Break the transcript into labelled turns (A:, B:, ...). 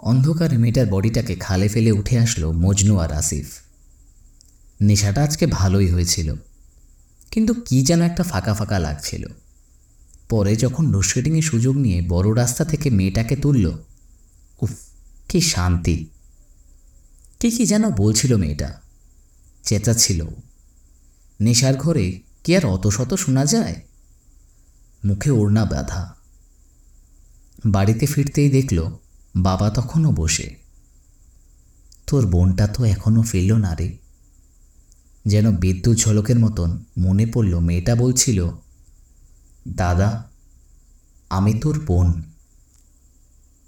A: অন্ধকারে মেয়েটার বডিটাকে খালে ফেলে উঠে আসলো মজনু আর আসিফ। নেশাটা আজকে ভালোই হয়েছিল, কিন্তু কি যেন একটা ফাঁকা ফাঁকা লাগছিল। পরে যখন লোডশেডিংয়ের সুযোগ নিয়ে বড় রাস্তা থেকে মেয়েটাকে তুলল, উফ, কি শান্তি। কি কি যেন বলছিল মেয়েটা, চেঁচাচ্ছিল। নেশার ঘরে কি আর অত শত শোনা যায়? মুখে ওড়না বাঁধা। বাড়িতে ফিরতেই দেখল বাবা তখনও বসে। তোর বোনটা তো এখনও ফেলল না রে। যেন বিদ্যুৎ ঝলকের মতন মনে পড়ল মেয়েটা বলছিল, দাদা, আমি তোর বোন।